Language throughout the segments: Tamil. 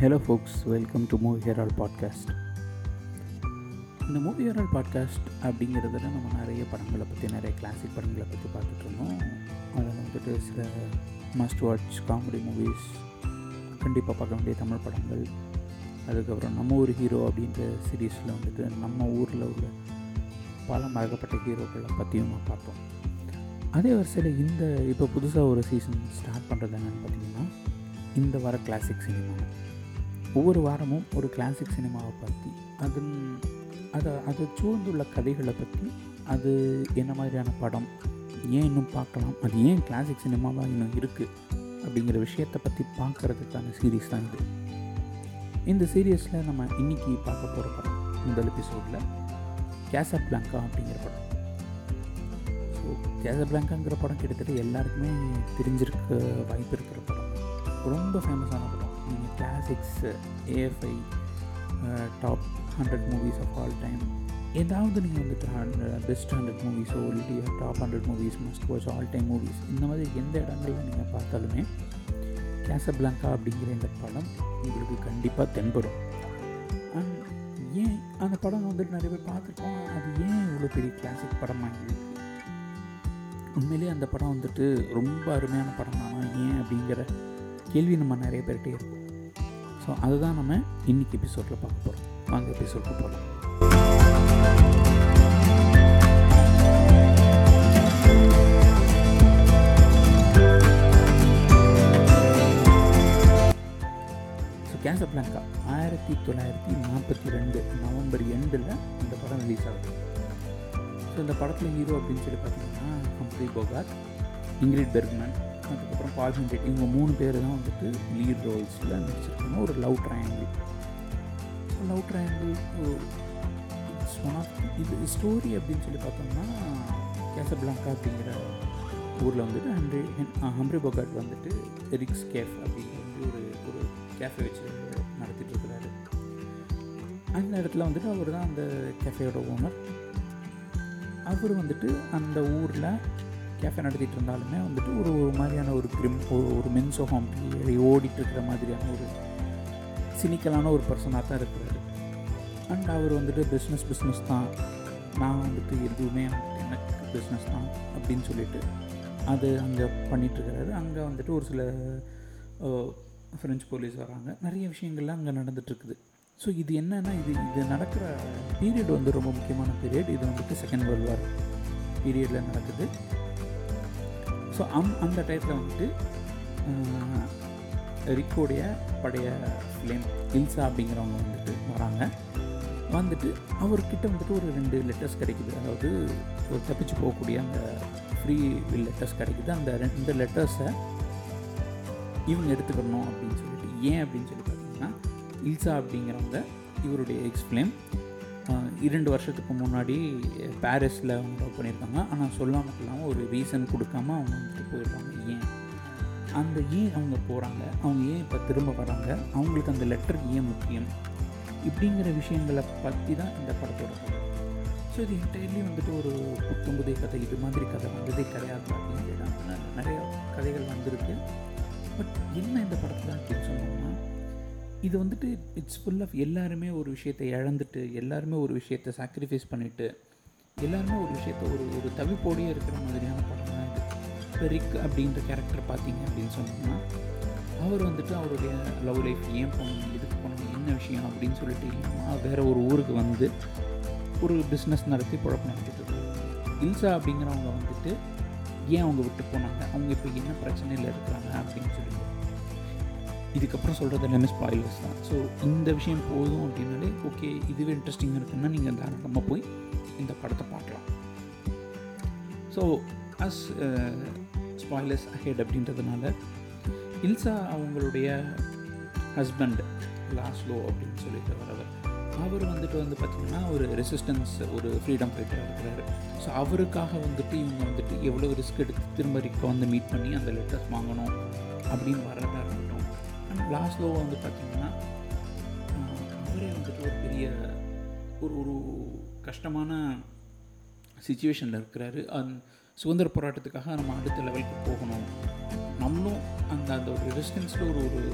Hello folks welcome to movie Herald podcast இந்த மூவி ஹெரால் பாட்காஸ்ட் அப்படிங்கிறதுல நம்ம நிறைய படங்களை பற்றி நிறைய கிளாசிக் படங்களை பற்றி பார்த்துட்ருந்தோம் அதில் வந்துட்டு சில மஸ்ட் வாட்ச் காமெடி மூவிஸ் கண்டிப்பாக பார்க்க வேண்டிய தமிழ் படங்கள். அதுக்கப்புறம் நம்ம ஊர் ஹீரோ அப்படின்ற சீரீஸில் வந்துட்டு நம்ம ஊரில் உள்ள பல மறக்கப்பட்ட ஹீரோக்களை பற்றியும் நான் பார்த்தோம். அதே வரிசையில் இந்த இப்போ புதுசாக ஒரு சீசன் ஸ்டார்ட் பண்ணுறது என்னென்னு பார்த்தீங்கன்னா இந்த வர கிளாசிக் சினிமா ஒவ்வொரு வாரமும் ஒரு கிளாசிக் சினிமாவை பற்றி அதன் அதை அதை சூழ்ந்துள்ள கதைகளை பற்றி அது என்ன மாதிரியான படம் ஏன் இன்னும் பார்க்கலாம் அது ஏன் கிளாசிக் சினிமாவாக இன்னும் இருக்குது அப்படிங்கிற விஷயத்தை பற்றி பார்க்குறதுக்கான சீரீஸ் தான் இது. இந்த சீரியஸில் நம்ம இன்றைக்கி பார்க்க போகிற படம் முதல் எபிசோடில் கேசா பிளாங்கா அப்படிங்கிற படம். ஸோ கேசா பிளாங்காங்கிற படம் கிட்டத்தட்ட எல்லாருக்குமே தெரிஞ்சிருக்க வாய்ப்பு இருக்கிற படம். ரொம்ப ஃபேமஸான படம். நீங்கள் classics AFI top hundred movies of all time ஏதாவது நீங்கள் வந்துட்டு ஹண்ட்ரட் பெஸ்ட் ஹண்ட்ரட் மூவிஸோ இல்லையா top hundred movies must watch all time movies இந்த மாதிரி எந்த இடங்களில் நீங்கள் பார்த்தாலுமே கேசபிளாங்கா அப்படிங்கிற இந்த படம் உங்களுக்கு கண்டிப்பாக தென்படும். அண்ட் ஏன் அந்த படம் வந்துட்டு நிறைய பேர் பார்த்துருக்கோம் அது ஏன் இவ்வளோ பெரிய கிளாசிக் படமாக இருக்குது உண்மையிலேயே அந்த படம் வந்துட்டு ரொம்ப அருமையான படம் தானா ஏன் அப்படிங்கிற கேள்வி நம்ம நிறைய பேர்கிட்டே இருக்கும். ஸோ அதுதான் நம்ம இன்றைக்கி எபிசோடில் பார்க்க போகிறோம் வாங்க எபிசோடுக்கு போகலாம் ஸோ கேன்சர் பிளாங்கா ஆயிரத்தி தொள்ளாயிரத்தி நாற்பத்தி ரெண்டு நவம்பர் எண்டில் இந்த படம் ரிலீஸ் ஆகுது. ஸோ இந்த படத்தில் ஹீரோ அப்படின்னு சொல்லி பார்த்தீங்கன்னா ஹம்ப்ரி போகார் இங்கிரிட் பெர்க்மன் அதுக்கப்புறம் பால் ஹண்ட்ரட் இவங்க மூணு பேர் தான் வந்துட்டு லீட் ரோல்ஸில் நடிச்சிருக்காங்க. ஒரு love triangle love triangle it's one of இது ஸ்டோரி அப்படின்னு சொல்லி பார்த்தோம்னா கேசபிளாங்கா அப்படிங்கிற ஊரில் வந்துட்டு ஹண்ட்ரி ஹம்ரி பொகாட் வந்துட்டு ரிக்ஸ் கேஃப் அப்படிங்கிற வந்து ஒரு ஒரு கேஃபே வச்சு நடத்திட்டு இருக்கிறாரு. அந்த இடத்துல வந்துட்டு அவர் தான் அந்த கேஃபேயோட ஓனர் அவர் வந்துட்டு அந்த ஊரில் கேஃபே நடத்திட்டு இருந்தாலுமே வந்துட்டு ஒரு ஒரு மாதிரியான ஒரு கிரிம் ஒரு ஒரு மென்சோகம் ஓடிட்டு இருக்கிற மாதிரியான ஒரு சினிக்கலான ஒரு பர்சனாக தான் இருக்கிறாரு. அண்ட் அவர் வந்துட்டு பிஸ்னஸ் பிஸ்னஸ் தான். நான் வந்துட்டு எதுவுமே வந்துட்டு எனக்கு பிஸ்னஸ் தான் அப்படின்னு சொல்லிட்டு அது அங்கே பண்ணிகிட்ருக்கிறாரு அங்கே வந்துட்டு ஒரு சில ஃப்ரெஞ்ச் போலீஸ் வராங்க. நிறைய விஷயங்கள்லாம் அங்கே நடந்துகிட்ருக்குது ஸோ இது என்னென்னா இது இது நடக்கிற பீரியட் வந்து ரொம்ப முக்கியமான பீரியட் இது வந்துட்டு செகண்ட் வேர்ல்டு வார் பீரியடில் நடக்குது. ஸோ அம் அந்த டயத்தில் வந்துட்டு ரிக்கோடைய படைய ஃப்ளேம் இல்சா அப்படிங்கிறவங்க வந்துட்டு வராங்க. வந்துட்டு அவர்கிட்ட வந்துட்டு ஒரு ரெண்டு லெட்டர்ஸ் கிடைக்குது. அதாவது ஒரு தப்பிச்சு போகக்கூடிய அந்த ஃப்ரீ வில் லெட்டர்ஸ் கிடைக்குது. அந்த ரெண்டு லெட்டர்ஸை இவங்க எடுத்துக்கணும் அப்படின்னு சொல்லிட்டு ஏன் அப்படின்னு சொல்லி பார்த்தீங்கன்னா இல்சா அப்படிங்கிறவங்க இவருடைய எக்ஸ்பிளைம் இரண்டு வருஷத்துக்கு முன்னாடி பாரிஸில் அவங்க லவ் பண்ணியிருக்காங்க. ஆனால் சொல்லாமல் இல்லாமல் ஒரு ரீசன் கொடுக்காம அவங்க வந்துட்டு போயிடுவாங்க ஏன்? அந்த ஏன் அவங்க போகிறாங்க அவங்க ஏன் இப்போ திரும்ப வராங்க? அவங்களுக்கு அந்த லெட்டர் ஏன் முக்கியம்? இப்படிங்கிற விஷயங்களை பற்றி தான் இந்த படத்தோட ஸோ இது என்டையர்லி வந்துட்டு ஒரு புத்தம்புதை கதை. இது மாதிரி கதை வந்ததே கிடையாது அப்படின்னு நிறையா கதைகள் வந்திருக்கு. பட் என்ன இந்த படத்தில் அப்படின்னு சொன்னோம்னா இது வந்துட்டு இட்ஸ் ஃபுல் ஆஃப் எல்லாருமே ஒரு விஷயத்தை இழந்துட்டு எல்லாருமே ஒரு விஷயத்தை சாக்ரிஃபைஸ் பண்ணிவிட்டு எல்லாருமே ஒரு விஷயத்த ஒரு ஒரு தவிப்போடையே இருக்கிற மாதிரியான படம் தான் இது. இப்போ ரிக் அப்படின்ற கேரக்டர் பார்த்தீங்க அப்படின்னு சொன்னோம்னா அவர் வந்துட்டு அவருடைய லவ் லைஃப் ஏன் போகணும் எதுக்கு போகணும் என்ன விஷயம் அப்படின்னு சொல்லிட்டு வேறு ஒரு ஊருக்கு வந்து ஒரு பிஸ்னஸ் நடத்தி குழப்பம் நடத்திட்டு இல்சா அப்படிங்கிறவங்க வந்துட்டு ஏன் அவங்க விட்டு போனாங்க? அவங்க இப்போ என்ன பிரச்சனையில் இருக்கிறாங்க அப்படின்னு சொல்லிட்டு. இதுக்கப்புறம் சொல்கிறது எல்லாமே ஸ்பாயிலர்ஸ் தான். ஸோ இந்த விஷயம் போதும் அப்படின்னாலே ஓகே இதுவே இன்ட்ரெஸ்டிங்காக இருக்குன்னா நீங்கள் தாராளமாக போய் இந்த படத்தை பார்க்கலாம். ஸோ அஸ் ஸ்பாயிலர்ஸ் அஹெட் அப்படின்றதுனால இல்சா அவங்களுடைய ஹஸ்பண்ட் லாஸ்லோ அப்படின்னு சொல்லிட்டு வரவர் அவர் வந்துட்டு வந்து பார்த்திங்கன்னா ஒரு ரெசிஸ்டன்ஸ் ஒரு ஃப்ரீடம் ஃபைட்டராக இருக்கிறாரு. ஸோ அவருக்காக வந்துட்டு இவங்க வந்துட்டு எவ்வளோ ரிஸ்க் எடுத்து திரும்ப ரிக்க வந்து மீட் பண்ணி அந்த லெட்டர்ஸ் வாங்கணும் அப்படின்னு வர்றதா இருக்கட்டும் லாஸ்லோ வந்து பார்த்திங்கன்னா அவரே வந்துட்டு ஒரு பெரிய ஒரு ஒரு கஷ்டமான சுச்சுவேஷனில் இருக்கிறாரு. அந் சுதந்திர போராட்டத்துக்காக நம்ம அடுத்த லெவலுக்கு போகணும். நம்மளும் அந்த அந்த ஒரு ரெசிஸ்டன்ஸில் ஒரு ஒரு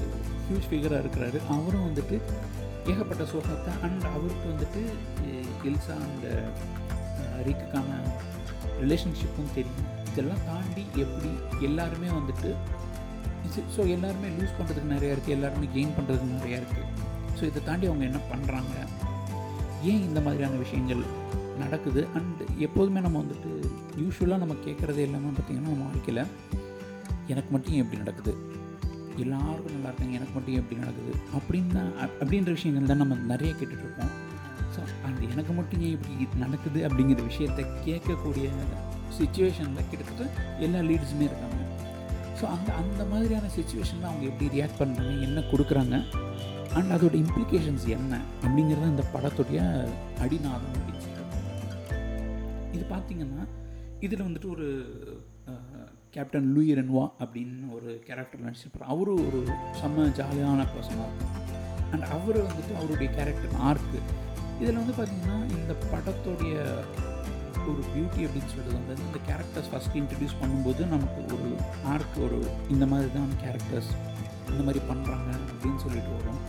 ஹியூஜ் ஃபிகராக இருக்கிறாரு. அவரும் வந்துட்டு ஏகப்பட்ட சோகத்தை அண்ட் அவருக்கு வந்துட்டு எல்சா அண்ட் ரீக்குக்கான ரிலேஷன்ஷிப்பும் தெரியும். இதெல்லாம் தாண்டி எப்படி எல்லாருமே வந்துட்டு ஸோ எல்லாருமே லூஸ் பண்ணுறதுக்கு நிறையா இருக்குது எல்லாருமே கெயின் பண்ணுறதுக்கு நிறையா இருக்குது ஸோ இதை தாண்டி அவங்க என்ன பண்ணுறாங்க ஏன் இந்த மாதிரியான விஷயங்கள் நடக்குது? அண்ட் எப்போதுமே நம்ம வந்துட்டு யூஸ்வலாக நம்ம கேட்குறது எல்லாமே பார்த்திங்கன்னா நம்ம வாழ்க்கையில் எனக்கு மட்டும் எப்படி நடக்குது? எல்லாருக்கும் நல்லா இருக்காங்க எனக்கு மட்டும் எப்படி நடக்குது? அப்படின்னு தான் அப்- அப்படின்ற விஷயங்கள் தான் நம்ம நிறைய கேட்டுட்ருப்போம். ஸோ அந்த எனக்கு மட்டும் ஏன் இப்படி நடக்குது அப்படிங்கிற விஷயத்தை கேட்கக்கூடிய சுச்சுவேஷனில் கிட்டத்தட்ட எல்லா லீட்ஸுமே இருக்காங்க. ஸோ அந்த அந்த மாதிரியான சுச்சுவேஷனில் அவங்க எப்படி ரியாக்ட் பண்ணுறாங்க என்ன கொடுக்குறாங்க அண்ட் அதோட இம்ப்ளிகேஷன்ஸ் என்ன அப்படிங்கிறது இந்த படத்துடைய அடிநாதம் அப்படின்னு இது பார்த்திங்கன்னா இதில் வந்துட்டு ஒரு கேப்டன் லூயி ரென்வா அப்படின்னு ஒரு கேரக்டர் நடிச்சிருப்பார். அவரும் ஒரு செம்ம ஜாலியான பர்சனாக இருக்கும் அண்ட் அவர் வந்துட்டு அவருடைய கேரக்டர் ஆர்க்கு இதில் வந்து பார்த்திங்கன்னா இந்த படத்துடைய ஒரு பியூட்டி அப்படின்னு சொல்கிறது வந்து இந்த கேரக்டர்ஸ் ஃபஸ்ட் இன்ட்ரடியூஸ் பண்ணும்போது நமக்கு ஒரு ஆர்க் ஒரு இந்த மாதிரி தான் கேரக்டர்ஸ் இந்த மாதிரி பண்ணுறாங்க அப்படின்னு சொல்லிட்டு வரும்.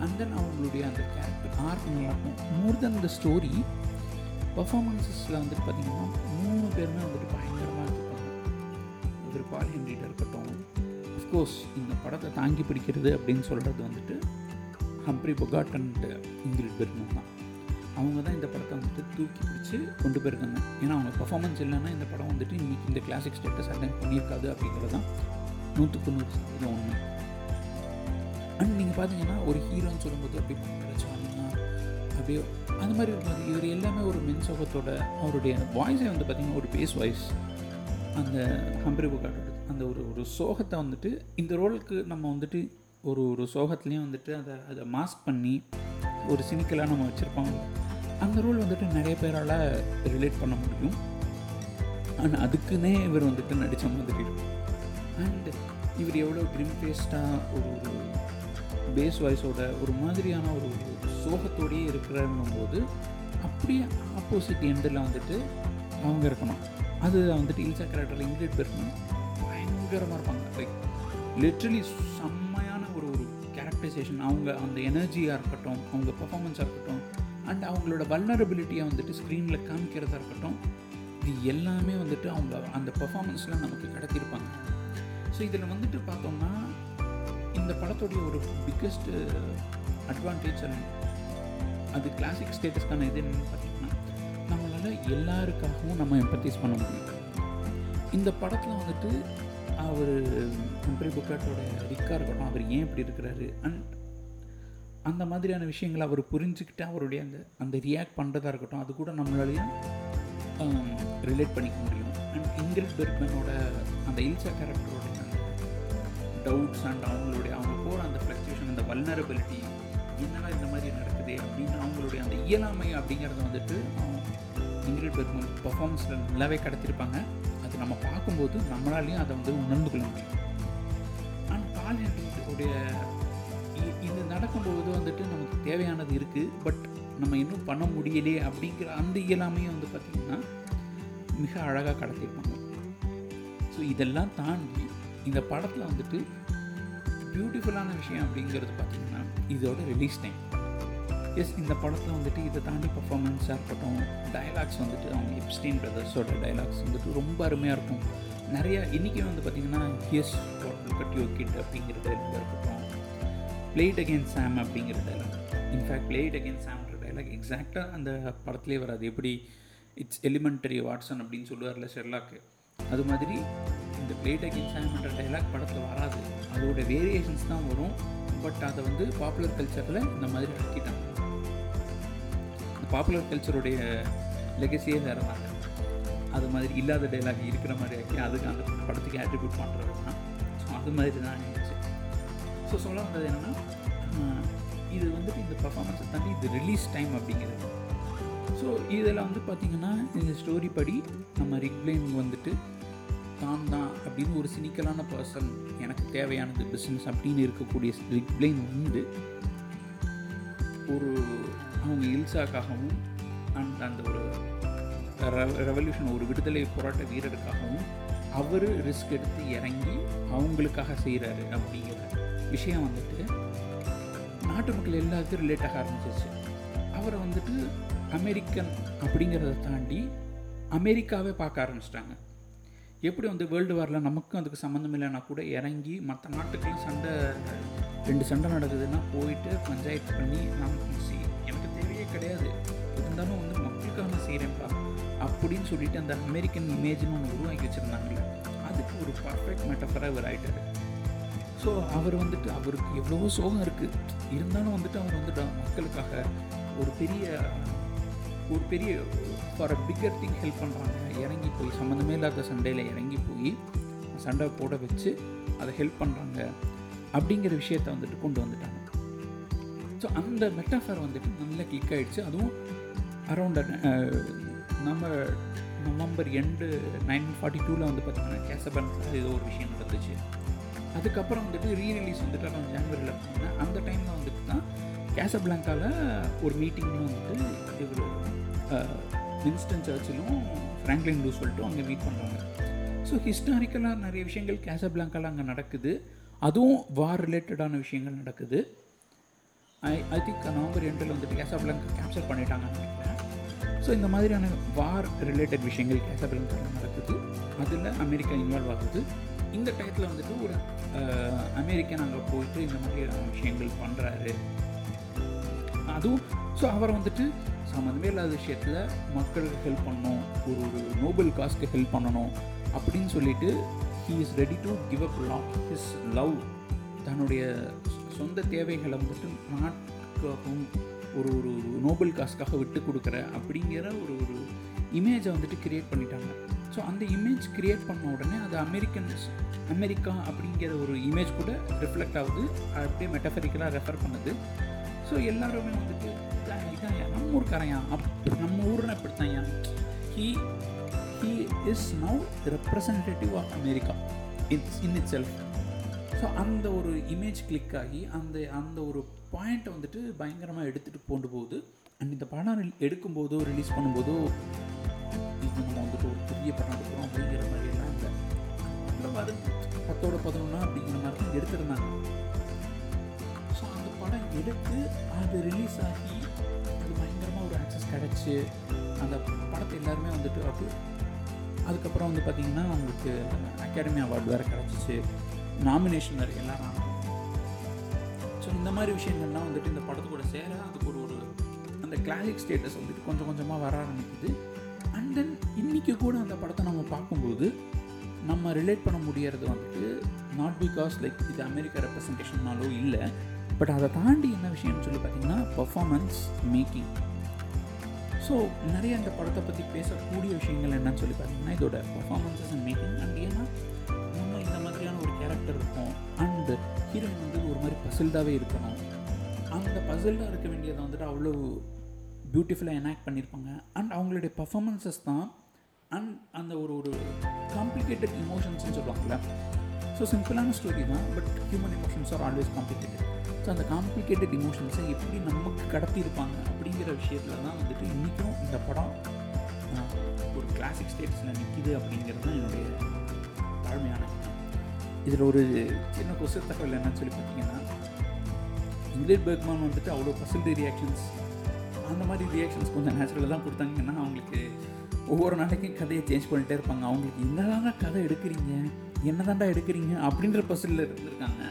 அண்ட் தென் அவங்களுடைய அந்த கேரக்டர் ஆர்க் நல்லாயிருக்கும் மோர் தென் த ஸ்டோரி பர்ஃபார்மன்ஸஸில் வந்துட்டு பார்த்திங்கன்னா மூணு பேருமே வந்துட்டு பயங்கரமாக இருப்பாங்க ஒரு பால் ஹென்ரிட்ட இருக்கட்டும் அஃப்கோர்ஸ் இந்த படத்தை தாங்கி பிடிக்கிறது அப்படின்னு சொல்கிறது வந்துட்டு Humphrey Bogart and Ingrid Bergman தான். அவங்க தான் இந்த படத்தை வந்துட்டு தூக்கி பிடிச்சி கொண்டு போயிருக்காங்க. ஏன்னா அவங்க பர்ஃபார்மன்ஸ் இல்லைன்னா இந்த படம் வந்துட்டு இன்றைக்கி இந்த கிளாசிக் ஸ்டேட்டஸ் அட்டன் பண்ணியிருக்காது அப்படிங்கிறது தான் நூற்றுக்கு நூறு சதவீதம் ஒன்று அண்ட் நீங்கள் பார்த்தீங்கன்னா ஒரு ஹீரோன்னு சொல்லும்போது அப்படி பிரச்சனை அப்படியே அந்த மாதிரி இருக்கும்போது இவர் எல்லாமே ஒரு மென்சோகத்தோட அவருடைய வாய்ஸை வந்து பார்த்திங்கன்னா ஒரு பேஸ் வாய்ஸ் அந்த ஹம்பரி புகாட்டோட அந்த ஒரு ஒரு சோகத்தை வந்துட்டு இந்த ரோலுக்கு நம்ம வந்துட்டு ஒரு ஒரு சோகத்துலேயும் வந்துட்டு அதை அதை மாஸ்க் பண்ணி ஒரு சினிக்கலாக நம்ம வச்சுருப்பாங்க அந்த ரோல் வந்துட்டு நிறைய பேரால் ரிலேட் பண்ண முடியும். அண்ட் அதுக்குன்னே இவர் வந்துட்டு நடித்த மாதிரி இருக்கும். அண்ட் இவர் எவ்வளோ க்ரிம் ஃபேஸ்டாக ஒரு ஒரு பேஸ் வாய்ஸோட ஒரு மாதிரியான ஒரு சோகத்தோடையே இருக்கிறன்னும் போது அப்படியே ஆப்போசிட் எண்டில் வந்துட்டு அவங்க இருக்கணும். அது வந்துட்டு இல்சா கேரக்டரில் இங்கிலீட் பெர்மன் பயங்கரமாக இருப்பாங்க. லைக் லிட்ரலி செம்மையான ஒரு ஒரு கேரக்டரைசேஷன் அவங்க அந்த எனர்ஜியாக இருக்கட்டும் அவங்க பர்ஃபாமன்ஸாக இருக்கட்டும் அண்ட் அவங்களோட வல்னரபிலிட்டியை வந்துட்டு ஸ்க்ரீனில் காமிக்கிறதா இருக்கட்டும் இது எல்லாமே வந்துட்டு அவங்க அந்த பர்ஃபாமன்ஸ்லாம் நமக்கு கடத்தியிருப்பாங்க. ஸோ இதில் வந்துட்டு பார்த்தோம்னா இந்த படத்துடைய ஒரு பிக்கஸ்ட் அட்வான்டேஜ் அது கிளாசிக் ஸ்டேட்டஸ்க்கான இது என்னென்னு பார்த்தீங்கன்னா நம்மளால் எல்லாருக்காகவும் நம்ம எம்பத்தைஸ் பண்ண முடியும். இந்த படத்தில் வந்துட்டு அவர் ஹம்ப்ரி புக்காட்டோட ரிக்காக இருக்கட்டும் அவர் ஏன் இப்படி இருக்கிறாரு? அண்ட் அந்த மாதிரியான விஷயங்களை அவர் புரிஞ்சுக்கிட்டு அவருடைய அந்த அந்த ரியாக்ட் பண்ணுறதா இருக்கட்டும் அது கூட நம்மளாலையும் ரிலேட் பண்ணிக்க முடியும். அண்ட் இங்கிலீஷ் பெர்க்மேனோட அந்த இல்சா கேரக்டரோட டவுட்ஸ் அண்ட் அவங்களுடைய அவங்க போகிற அந்த ஃப்ளக்சுவேஷன் அந்த வல்னரபிலிட்டி என்னடா இந்த மாதிரி நடக்குது அப்படின்னு அவங்களுடைய அந்த இயலாமை அப்படிங்கிறத வந்துட்டு இங்கிலீஷ் பெர்க்மேன் பர்ஃபார்மன்ஸில் நல்லாவே கடத்திருப்பாங்க. அது நம்ம பார்க்கும்போது நம்மளாலையும் அதை வந்து உணர்ந்து கொள்ள முடியும். அண்ட் பால் ஹென்ரியோடைய இது நடக்கும்போது வந்துட்டு நமக்கு தேவையானது இருக்குது பட் நம்ம இன்னும் பண்ண முடியலையே அப்படிங்கிற அந்த இயலாமையும் வந்து பார்த்திங்கன்னா மிக அழகாக கடத்திருப்பாங்க. ஸோ இதெல்லாம் தாண்டி இந்த படத்தில் வந்துட்டு பியூட்டிஃபுல்லான விஷயம் அப்படிங்கிறது பார்த்திங்கன்னா இதோட ரிலீஸ் டைம் எஸ் இந்த படத்தில் வந்துட்டு இதை தாண்டி பர்ஃபார்மன்ஸாக இருக்கட்டும் டயலாக்ஸ் வந்துட்டு அவங்க எப்ஸ்டீன் பிரதர்ஸோட டயலாக்ஸ் வந்துட்டு ரொம்ப அருமையாக இருக்கும். நிறையா இன்றைக்கி வந்து பார்த்திங்கன்னா here's what got you kid அப்படிங்கிற டைலாக் இருக்கட்டும் பிளேட் அகேன் சாம் அப்படிங்கிற dialogue in fact play it again சாம்ன்ற dialogue எக்ஸாக்டாக அந்த படத்துலேயே வராது. எப்படி இட்ஸ் எலிமெண்டரி வாட்ஸன் அப்படின்னு சொல்லுவார்ல ஷெர்லாக்கு அது மாதிரி இந்த பிளேட் அகேன் சாம்ன்ற டைலாக் படத்தில் வராது. அதோட வேரியேஷன்ஸ் தான் வரும். பட் அதை வந்து பாப்புலர் கல்ச்சரில் இந்த மாதிரி ஆக்கிட்டாங்க. இந்த பாப்புலர் கல்ச்சருடைய லெகசியே வேறு தான் அது மாதிரி இல்லாத டைலாக் இருக்கிற மாதிரி ஆக்கி அதுக்கு அந்த படத்துக்கு ஆட்ரிபியூட் பண்ணுறது தான் ஸோ அது மாதிரி தான் ஸோ சொல்ல வந்தது என்னென்னா இது வந்துட்டு இந்த பர்ஃபாமன்ஸை தாண்டி இது ரிலீஸ் டைம் அப்படிங்கிறது. ஸோ இதில் வந்து பார்த்திங்கன்னா இந்த ஸ்டோரி படி நம்ம ரிக்ளைன் வந்துட்டு தான் தான் அப்படின்னு ஒரு சினிக்கலான பர்சன் எனக்கு தேவையானது பிஸ்னஸ் அப்படின்னு இருக்கக்கூடிய ரிக்ளைன் வந்து ஒரு அவங்க இல்சாக்காகவும் அண்ட் அந்த ஒரு ரெவல்யூஷன் ஒரு விடுதலை போராட்ட வீரருக்காகவும் அவர் ரிஸ்க் எடுத்து இறங்கி அவங்களுக்காக செய்கிறாரு அப்படிங்கிற விஷயம் வந்துட்டு நாட்டு மக்கள் எல்லாத்துக்கும் ரிலேட் ஆக ஆரம்பிச்சிருச்சு. அவரை வந்துட்டு அமெரிக்கன் அப்படிங்கிறத தாண்டி அமெரிக்காவே பார்க்க ஆரம்பிச்சிட்டாங்க. எப்படி வந்து வேர்ல்டு வாரில் நமக்கும் அதுக்கு சம்மந்தம் இல்லைன்னா கூட இறங்கி மற்ற நாட்டுக்கெல்லாம் சண்டை ரெண்டு சண்டை நடக்குதுன்னா போயிட்டு பஞ்சாயத்து பண்ணி நான் சி எனக்கு தேவையே கிடையாது. இருந்தாலும் வந்து மக்களுக்காக நான் செய்கிறேன்ப்பா அப்படின்னு சொல்லிட்டு அந்த அமெரிக்கன் இமேஜ்னு ஒன்று உருவாக்கி வச்சுருந்தாங்களே அதுக்கு ஒரு பர்ஃபெக்ட் மெட்டஃபராக இவர் ஆகிட்டார் ஸோ அவர் வந்துட்டு அவருக்கு எவ்வளவோ சோகம் இருக்குது இருந்தாலும் வந்துட்டு அவர் வந்துட்டு மக்களுக்காக ஒரு பெரிய ஒரு பெரிய for a bigger thing help பண்ணுறாங்க இறங்கி போய் சம்மந்தமே இல்லாத சண்டையில் இறங்கி போய் சண்டை போட வச்சு அதை ஹெல்ப் பண்ணுறாங்க அப்படிங்கிற விஷயத்தை வந்துட்டு கொண்டு வந்துட்டாங்க. ஸோ அந்த மெட்டாஃபர் வந்துட்டு நல்லா கிளிக் ஆகிடுச்சு அதுவும் அரௌண்ட் uh, நம்ம நவம்பர் எண்டு நைன்டீன் ஃபார்ட்டி டூவில் வந்து பார்த்திங்கன்னா கேசபன் ஏதோ ஒரு விஷயம் நடந்துச்சு. அதுக்கப்புறம் வந்துட்டு ரீ ரிலீஸ் வந்துட்டு அரௌண்ட் ஜனவரியில் பார்த்தீங்கன்னா அந்த டைமில் வந்துட்டு தான் கேசபிளாங்காவில் ஒரு மீட்டிங்கில் வந்துட்டு இவர் வின்ஸ்டன் சர்ச்சிலும் ஃப்ராங்க்லின் சொல்லிட்டு அங்கே மீட் பண்ணுறாங்க ஸோ ஹிஸ்டாரிக்கலாக நிறைய விஷயங்கள் கேசபிளாங்காவில் அங்கே நடக்குது. அதுவும் வார் ரிலேட்டடான விஷயங்கள் நடக்குது. ஐ ஐ திங்க் நவம்பர் எண்டில் வந்துட்டு கேசபிளாங்கா கேப்சர் பண்ணிட்டாங்கன்னு நினைக்கிறேன். ஸோ இந்த மாதிரியான வார் ரிலேட்டட் விஷயங்கள் கேசபிளாங்காவில் நடக்குது. அதில் அமெரிக்கா இன்வால்வ் ஆகுது. இந்த டயத்தில் வந்துட்டு ஒரு அமெரிக்கன் அங்கே போயிட்டு இந்த மாதிரியான விஷயங்கள் பண்ணுறாரு அதுவும் ஸோ அவர் வந்துட்டு சம்மந்தமே இல்லாத விஷயத்தில் மக்களுக்கு ஹெல்ப் பண்ணணும் ஒரு ஒரு நோபல் காஸ்க்கு ஹெல்ப் பண்ணணும் அப்படின்னு சொல்லிட்டு he is ready to give up lot his love தன்னுடைய சொந்த தேவைகளை வந்துட்டு நாட்டுக்காகவும் ஒரு ஒரு நோபல் காஸ்க்காக விட்டு கொடுக்குற அப்படிங்கிற ஒரு ஒரு இமேஜை வந்துட்டு க்ரியேட் பண்ணிட்டாங்க. ஸோ அந்த இமேஜ் கிரியேட் பண்ண உடனே அது அமெரிக்கன்ஸ் அமெரிக்கா அப்படிங்கிற ஒரு இமேஜ் கூட ரிஃப்ளெக்ட் ஆகுது. அப்படியே மெட்டஃபரிக்கலாக ரெஃபர் பண்ணுது. ஸோ எல்லாருமே வந்துட்டு இதான் நம்ம ஊருக்காரையா அப் நம்ம ஊரில் இப்படித்தான் ஏன்? He he is now representative of America it's in itself so அந்த ஒரு இமேஜ் கிளிக் ஆகி அந்த அந்த ஒரு பாயிண்ட்டை வந்துட்டு பயங்கரமாக எடுத்துகிட்டு கொண்டு போகுது அண்ட் இந்த படம் எடுக்கும்போதோ ரிலீஸ் பண்ணும்போதோ நம்ம வந்துட்டு ஒரு பெரிய படம் எடுக்கிறோம் அப்படிங்கிற மாதிரியெல்லாம் இல்லை. அந்த மாதிரி பத்தோட பதினொன்னா அப்படிங்கிற மாதிரி தான் எடுத்திருந்தாங்க. ஸோ அந்த படம் எடுத்து அது ரிலீஸ் ஆகி அது பயங்கரமாக ஒரு ஆக்சஸ் கிடச்சி அந்த படத்தை எல்லாருமே வந்துட்டு அப்படி அதுக்கப்புறம் வந்து பார்த்திங்கன்னா அவங்களுக்கு அகாடமி அவார்டு வேறு கிடச்சிச்சு நாமினேஷன் வேறு எல்லாம் ஸோ இந்த மாதிரி விஷயங்கள்லாம் வந்துட்டு இந்த படத்து கூட சேர அதுக்கு ஒரு ஒரு அந்த கிளாசிக் ஸ்டேட்டஸ் வந்துட்டு கொஞ்சம் கொஞ்சமாக வர ஆரம்பிக்குது. அண்ட் தென் இன்றைக்கி கூட அந்த படத்தை நம்ம பார்க்கும்போது நம்ம ரிலேட் பண்ண முடியறது வந்துட்டு நாட் பிகாஸ் லைக் இது அமெரிக்கா ரெப்ரசன்டேஷன்னாலோ இல்லை பட் அதை தாண்டி என்ன விஷயம்னு சொல்லி பார்த்தீங்கன்னா பர்ஃபாமன்ஸ் மேக்கிங் ஸோ நிறைய அந்த படத்தை பற்றி பேசக்கூடிய விஷயங்கள் என்னன்னு சொல்லி பார்த்தீங்கன்னா இதோட பர்ஃபாமன்ஸஸ் அண்ட் மேக்கிங் அண்ட் ஏன்னா நம்ம இந்த மாதிரியான ஒரு கேரக்டர் இருக்கும் அண்ட் ஹீரோயின் வந்து ஒரு மாதிரி பசில்டாகவே இருக்கணும். அந்த பசில்டாக இருக்க வேண்டியதை வந்துட்டு அவ்வளோ பியூட்டிஃபுல்லாக எனாக்ட் பண்ணியிருப்பாங்க அண்ட் அவங்களுடைய பர்ஃபாமன்ஸஸ் தான் அண்ட் அந்த ஒரு ஒரு காம்ப்ளிகேட்டட் இமோஷன்ஸ்னு சொல்லுவாங்கள்ல ஸோ சிம்பிளான ஸ்டோரி தான் but human emotions are always complicated so அந்த காம்ப்ளிகேட்டட் இமோஷன்ஸை எப்படி நமக்கு கடத்தியிருப்பாங்க அப்படிங்கிற விஷயத்தில் தான் வந்துட்டு இன்றைக்கும் இந்த படம் ஒரு கிளாசிக் ஸ்டேட்ஸில் நிற்கிது அப்படிங்கிறது தான் என்னுடைய தாழ்மையான இதில் ஒரு சின்ன கொசு தகவல் என்னன்னு சொல்லி பார்த்தீங்கன்னா இங்கிலீஷ் பெர்க்மான் வந்துட்டு அவ்வளோ பர்சன்ட் ரியாக்ஷன்ஸ் அந்த மாதிரி ரியாக்ஷன்ஸ் கொஞ்சம் நேச்சுரலாக தான் கொடுத்தாங்கன்னா அவங்களுக்கு ஒவ்வொரு நாளைக்கும் கதையை சேஞ்ச் பண்ணிகிட்டே இருப்பாங்க. அவங்களுக்கு என்னதாங்க கதை எடுக்கிறீங்க? என்னதாண்டா எடுக்கிறீங்க? அப்படின்ற பர்சனில் இருந்திருக்காங்க.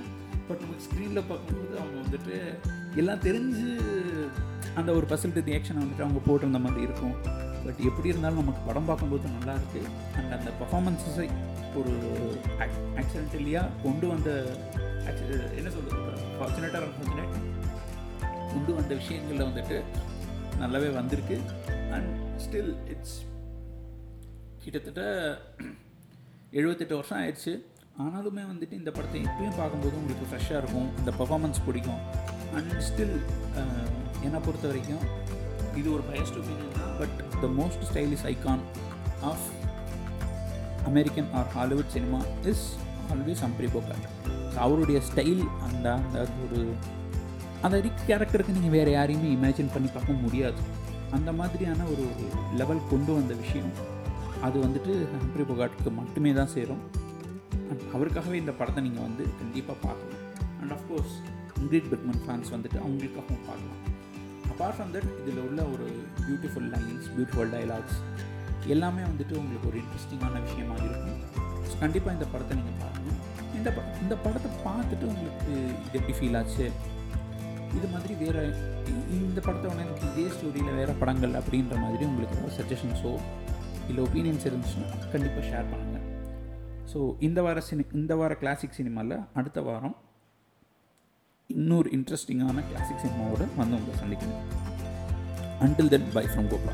பட் நமக்கு ஸ்க்ரீனில் பார்க்கும்போது அவங்க வந்துட்டு எல்லாம் தெரிஞ்சு அந்த ஒரு பர்சன்ட் ரியாக்ஷனை வந்துட்டு அவங்க போட்டிருந்த மாதிரி இருக்கும். பட் எப்படி இருந்தாலும் நமக்கு படம் பார்க்கும்போது நல்லா இருக்குது அண்ட் அந்த பர்ஃபாமன்ஸஸை ஒரு ஆக்சிடென்டலியாக கொண்டு வந்த என்ன சொல்கிறது ஃபார்ச்சுனேட்டாக அன்ஃபார்ச்சுனேட் கொண்டு வந்த விஷயங்களில் வந்துட்டு நல்லாவே வந்திருக்கு. அண்ட் ஸ்டில் இட்ஸ் கிட்டத்தட்ட எழுபத்தெட்டு வருஷம் ஆயிடுச்சு. ஆனாலுமே வந்துட்டு இந்த படத்தை இப்பயும் பார்க்கும்போது உங்களுக்கு ஃப்ரெஷ்ஷாக இருக்கும். இந்த பர்ஃபாமன்ஸ் பிடிக்கும். அண்ட் ஸ்டில் என்னை பொறுத்த வரைக்கும் இது ஒரு பயஸ்ட் ஒப்பீனியன் தான். But the most stylish icon of American or Hollywood cinema is always Humphrey Bogart அவருடைய ஸ்டைல் அந்த அந்த ஒரு அந்த ரிக் கேரக்டருக்கு நீங்கள் வேறு யாரையுமே இமேஜின் பண்ணி பார்க்க முடியாது. அந்த மாதிரியான ஒரு லெவல் கொண்டு வந்த விஷயம். அது வந்துட்டு ஹம்ப்ரி பொகாட்டுக்கு மட்டுமே தான் சேரும். அண்ட் அவருக்காகவே இந்த படத்தை நீங்கள் வந்து கண்டிப்பாக பார்க்கணும். And of course Ingrid Bergman fans வந்துட்டு அவங்களுக்காகவும் பார்க்கலாம். அப்பார்ட் ஃப்ரம் தட் இதில் உள்ள ஒரு பியூட்டிஃபுல் லைன்ஸ் பியூட்டிஃபுல் டைலாக்ஸ் எல்லாமே வந்துட்டு உங்களுக்கு ஒரு இன்ட்ரெஸ்டிங்கான விஷயமா இருக்கும். ஸோ கண்டிப்பாக இந்த படத்தை நீங்கள் பாருங்கள் இந்த ப இந்த படத்தை பார்த்துட்டு உங்களுக்கு இது எப்படி ஃபீல் ஆச்சு? இது மாதிரி வேறு இந்த படத்தை உடனே எனக்கு இதே ஸ்டோரியில் வேறு படங்கள் அப்படின்ற மாதிரி உங்களுக்கு ஏதாவது சஜஷன்ஸோ இல்லை ஒப்பீனியன்ஸ் இருந்துச்சுன்னா கண்டிப்பாக ஷேர் பண்ணுங்கள் ஸோ இந்த வார சினி இந்த வார கிளாசிக் சினிமாவில் அடுத்த வாரம் இன்னொரு இன்ட்ரெஸ்டிங்கான கிளாசிக் சினிமாவோட வந்து உங்களை சந்திக்கணும். Until then bye from Gopa